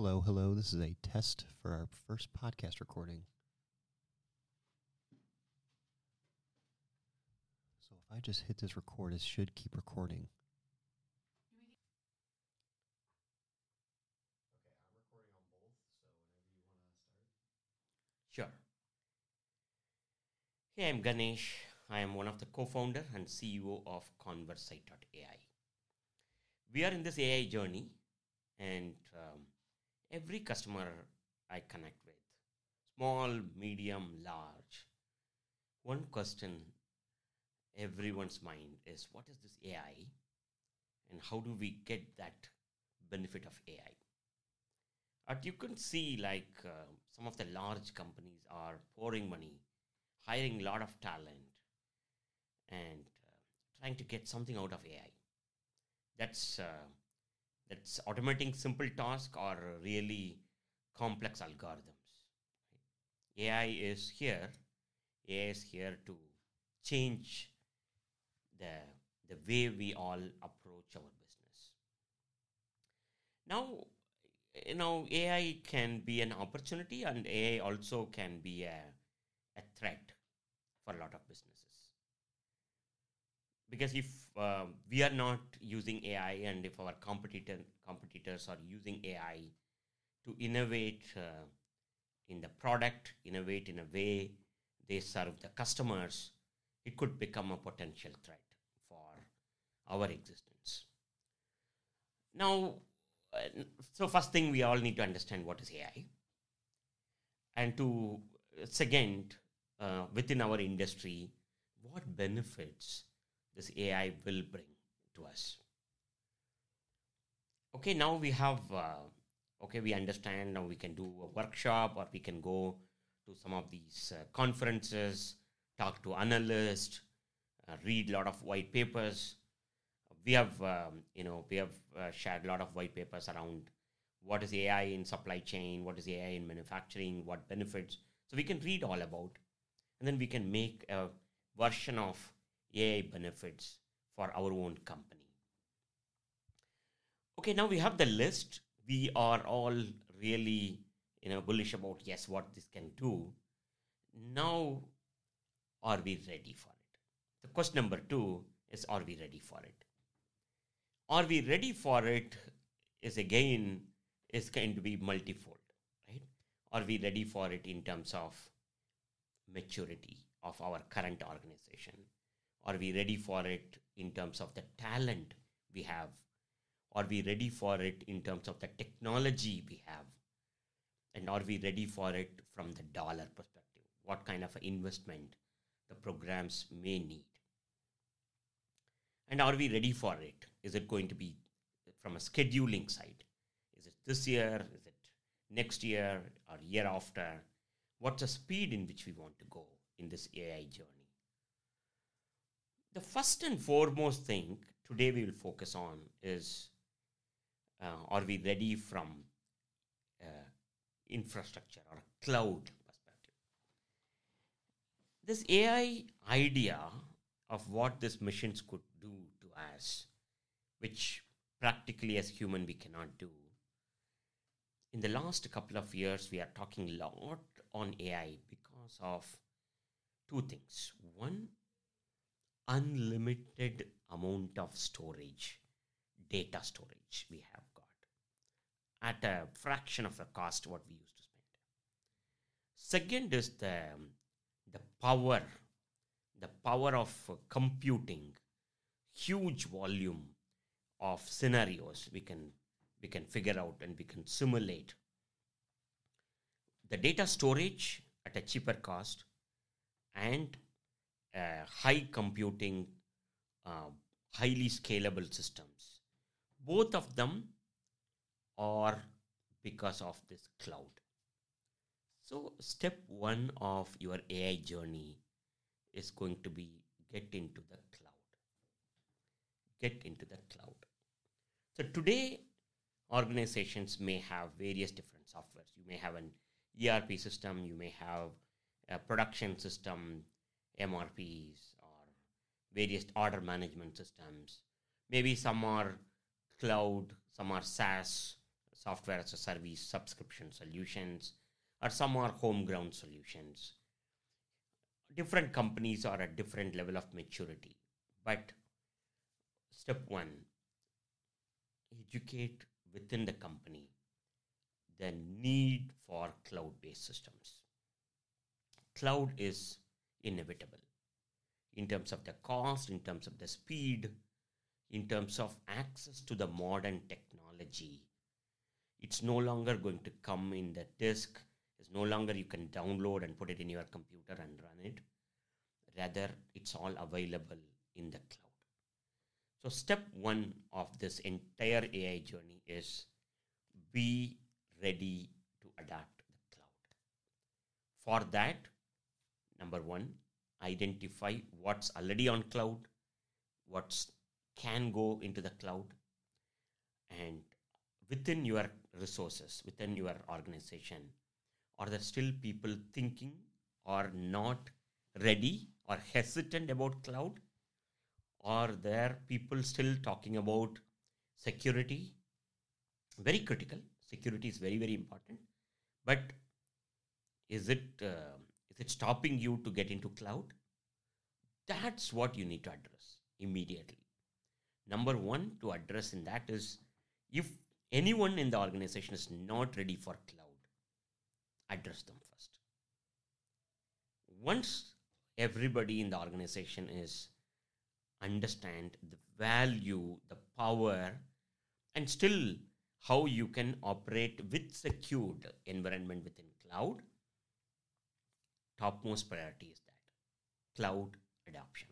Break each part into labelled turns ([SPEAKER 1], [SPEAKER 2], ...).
[SPEAKER 1] Hello, hello. This is a test for our first podcast recording. So if I just hit this record, it should keep recording.
[SPEAKER 2] Okay, I'm recording on both, so whenever you want to start.
[SPEAKER 3] Sure. Hey, I'm Ganesh. I am one of the co-founder and CEO of ConverSight.ai. We are in this AI journey, and um, every customer I connect with, small, medium, large, one question everyone's mind is what is this AI and how do we get that benefit of AI? But you can see like uh, some of the large companies are pouring money, hiring a lot of talent, and uh, trying to get something out of AI. That's uh, that's automating simple tasks or really complex algorithms. AI is here. AI is here to change the the way we all approach our business. Now, you know, AI can be an opportunity, and AI also can be a a threat for a lot of businesses because if uh, we are not using AI and if our competitor competitors are using AI to innovate uh, in the product, innovate in a way they serve the customers, it could become a potential threat for our existence. Now, uh, so first thing we all need to understand what is AI, and to second, uh, within our industry, what benefits this AI will bring to us. Okay, now we have, uh, okay, we understand now we can do a workshop or we can go to some of these uh, conferences, talk to analysts, uh, read a lot of white papers. We have, um, you know, we have uh, shared a lot of white papers around what is AI in supply chain, what is AI in manufacturing, what benefits. So we can read all about, and then we can make a version of AI benefits for our own company. Okay, now we have the list. We are all really you know bullish about yes what this can do. Now are we ready for it? The question number two is are we ready for it? Are we ready for it is again is going to be multifold, right? Are we ready for it in terms of maturity of our current organization? Are we ready for it in terms of the talent we have? Are we ready for it in terms of the technology we have? And are we ready for it from the dollar perspective? What kind of investment the programs may need? And are we ready for it? Is it going to be from a scheduling side? Is it this year? Is it next year or year after? What's the speed in which we want to go in this AI journey? The first and foremost thing today we will focus on is uh, are we ready from uh, infrastructure or cloud perspective? This ai idea of what these machines could do to us which practically as human we cannot do in the last couple of years we are talking a lot on ai because of two things. One unlimited amount of storage, data storage we have got at a fraction of the cost what we used to spend. Second is the, the power, the power of computing huge volume of scenarios we can we can figure out and we can simulate the data storage at a cheaper cost and uh, high computing, uh, highly scalable systems. Both of them are because of this cloud. So, step one of your AI journey is going to be get into the cloud. Get into the cloud. So, today, organizations may have various different softwares. You may have an ERP system, you may have a production system, MRPs or various order management systems. Maybe some are cloud, some are SaaS, software as a service subscription solutions, or some are homegrown solutions. Different companies are at different level of maturity. But step one, educate within the company the need for cloud-based systems. Cloud is inevitable in terms of the cost, in terms of the speed, in terms of access to the modern technology. It's no longer going to come in the disk. It's no longer you can download and put it in your computer and run it. Rather, it's all available in the cloud. So, step one of this entire AI journey is be ready to adapt the cloud. For that, number one, identify what's already on cloud, what's can go into the cloud, and within your resources, within your organization, are there still people thinking or not ready or hesitant about cloud? Are there people still talking about security? Very critical. Security is very, very important. But is it uh, is it stopping you to get into cloud? That's what you need to address immediately. Number one to address in that is if anyone in the organization is not ready for cloud, address them first. Once everybody in the organization is understand the value, the power, and still how you can operate with secured environment within cloud, topmost priority is that cloud adoption.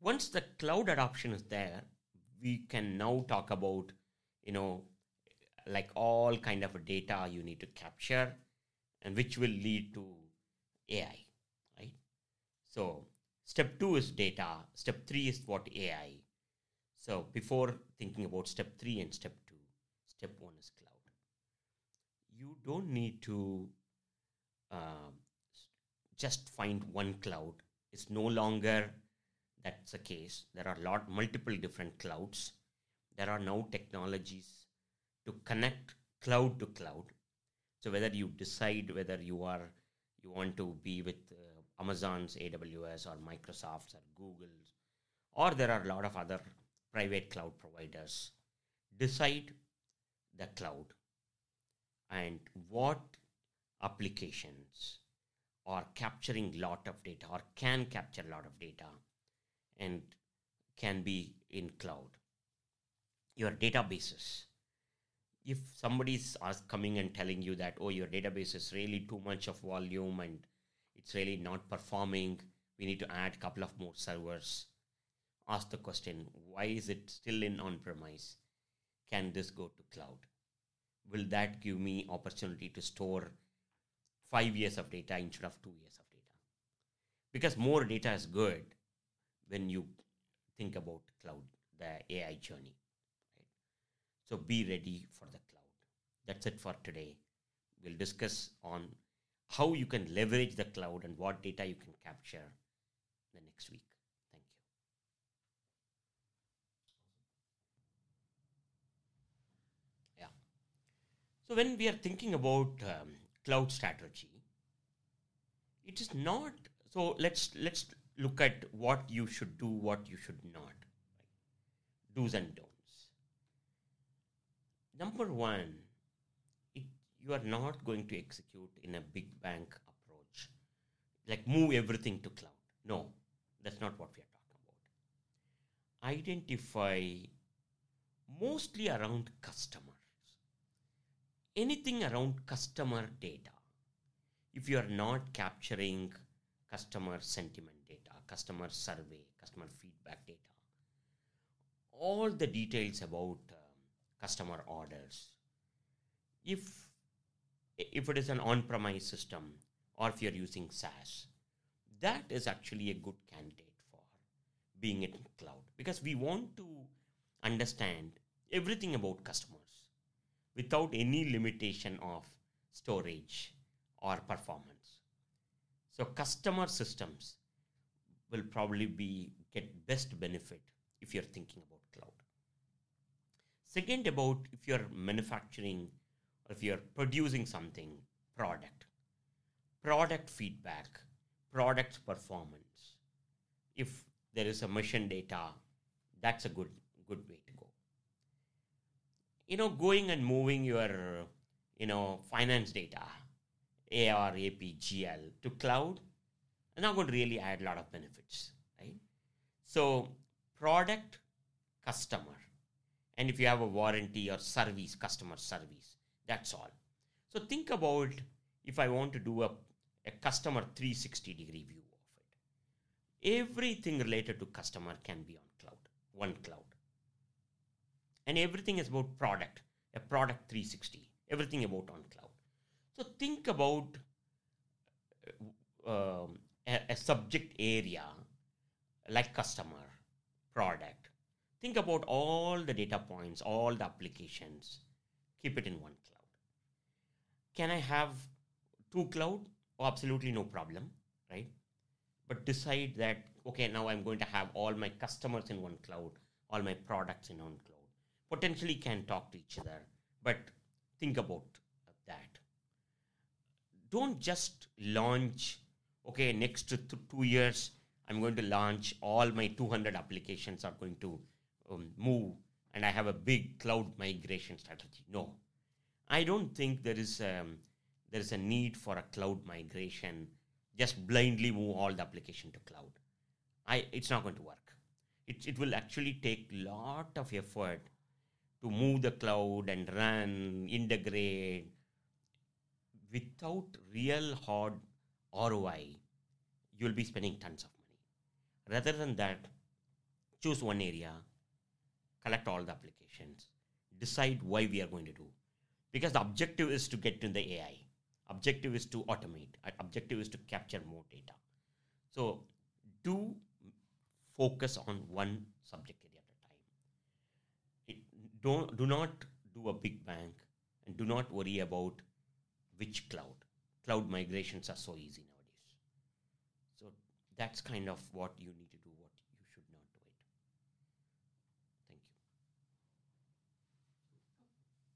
[SPEAKER 3] Once the cloud adoption is there, we can now talk about, you know, like all kind of data you need to capture and which will lead to AI, right? So step two is data. Step three is what AI. So before thinking about step three and step two, step one is cloud. You don't need to uh, just find one cloud. It's no longer that's the case. There are lot multiple different clouds. There are now technologies to connect cloud to cloud. So whether you decide whether you are you want to be with uh, Amazon's AWS or Microsoft's or Google's, or there are a lot of other private cloud providers, decide the cloud and what applications are capturing lot of data or can capture a lot of data and can be in cloud. Your databases. If somebody is coming and telling you that oh your database is really too much of volume and it's really not performing we need to add a couple of more servers ask the question why is it still in on premise can this go to cloud? Will that give me opportunity to store 5 years of data instead of 2 years of data. Because more data is good when you think about cloud the ai journey right? So be ready for the cloud. That's it for today. We'll discuss on how you can leverage the cloud and what data you can capture the next week. Thank you. Yeah. So when we are thinking about um, cloud strategy. It is not so let's let's look at what you should do what you should not. Right? do's and don'ts. Number one it, you are not going to execute in a big bang approach like move everything to cloud. No that's not what we are talking about. Identify mostly around customers anything around customer data if you are not capturing customer sentiment data, customer survey, customer feedback data, all the details about um, customer orders. If if it is an on-premise system or if you're using SaaS, that is actually a good candidate for being in cloud because we want to understand everything about customers without any limitation of storage or performance. So customer systems will probably be get best benefit if you're thinking about cloud. Second, about if you're manufacturing or if you're producing something, product, product feedback, product performance. If there is a mission data, that's a good good way. You know, going and moving your you know finance data, AR, AP, GL to cloud, are not going to really add a lot of benefits, right? So product, customer, and if you have a warranty or service, customer service, that's all. So think about if I want to do a, a customer 360 degree view of it. Everything related to customer can be on cloud, one cloud. And everything is about product, a product 360, everything about on cloud. So think about um, a, a subject area like customer, product. Think about all the data points, all the applications. Keep it in one cloud. Can I have two cloud? Oh, absolutely no problem, right? But decide that okay, now I'm going to have all my customers in one cloud, all my products in one cloud. Potentially can talk to each other, but think about that. Don't just launch. Okay, next th- two years I'm going to launch all my 200 applications are going to um, move, and I have a big cloud migration strategy. No, I don't think there is um, there is a need for a cloud migration. Just blindly move all the application to cloud. I it's not going to work. It it will actually take lot of effort to move the cloud and run integrate without real hard ROI. You will be spending tons of money. Rather than that, choose one area, collect all the applications, decide why we are going to do. Because the objective is to get to the AI. Objective is to automate. Objective is to capture more data. So do focus on one subject area at a time. It, don't do not do a big bang and do not worry about which cloud. Cloud migrations are so easy nowadays. So that's kind of what you need to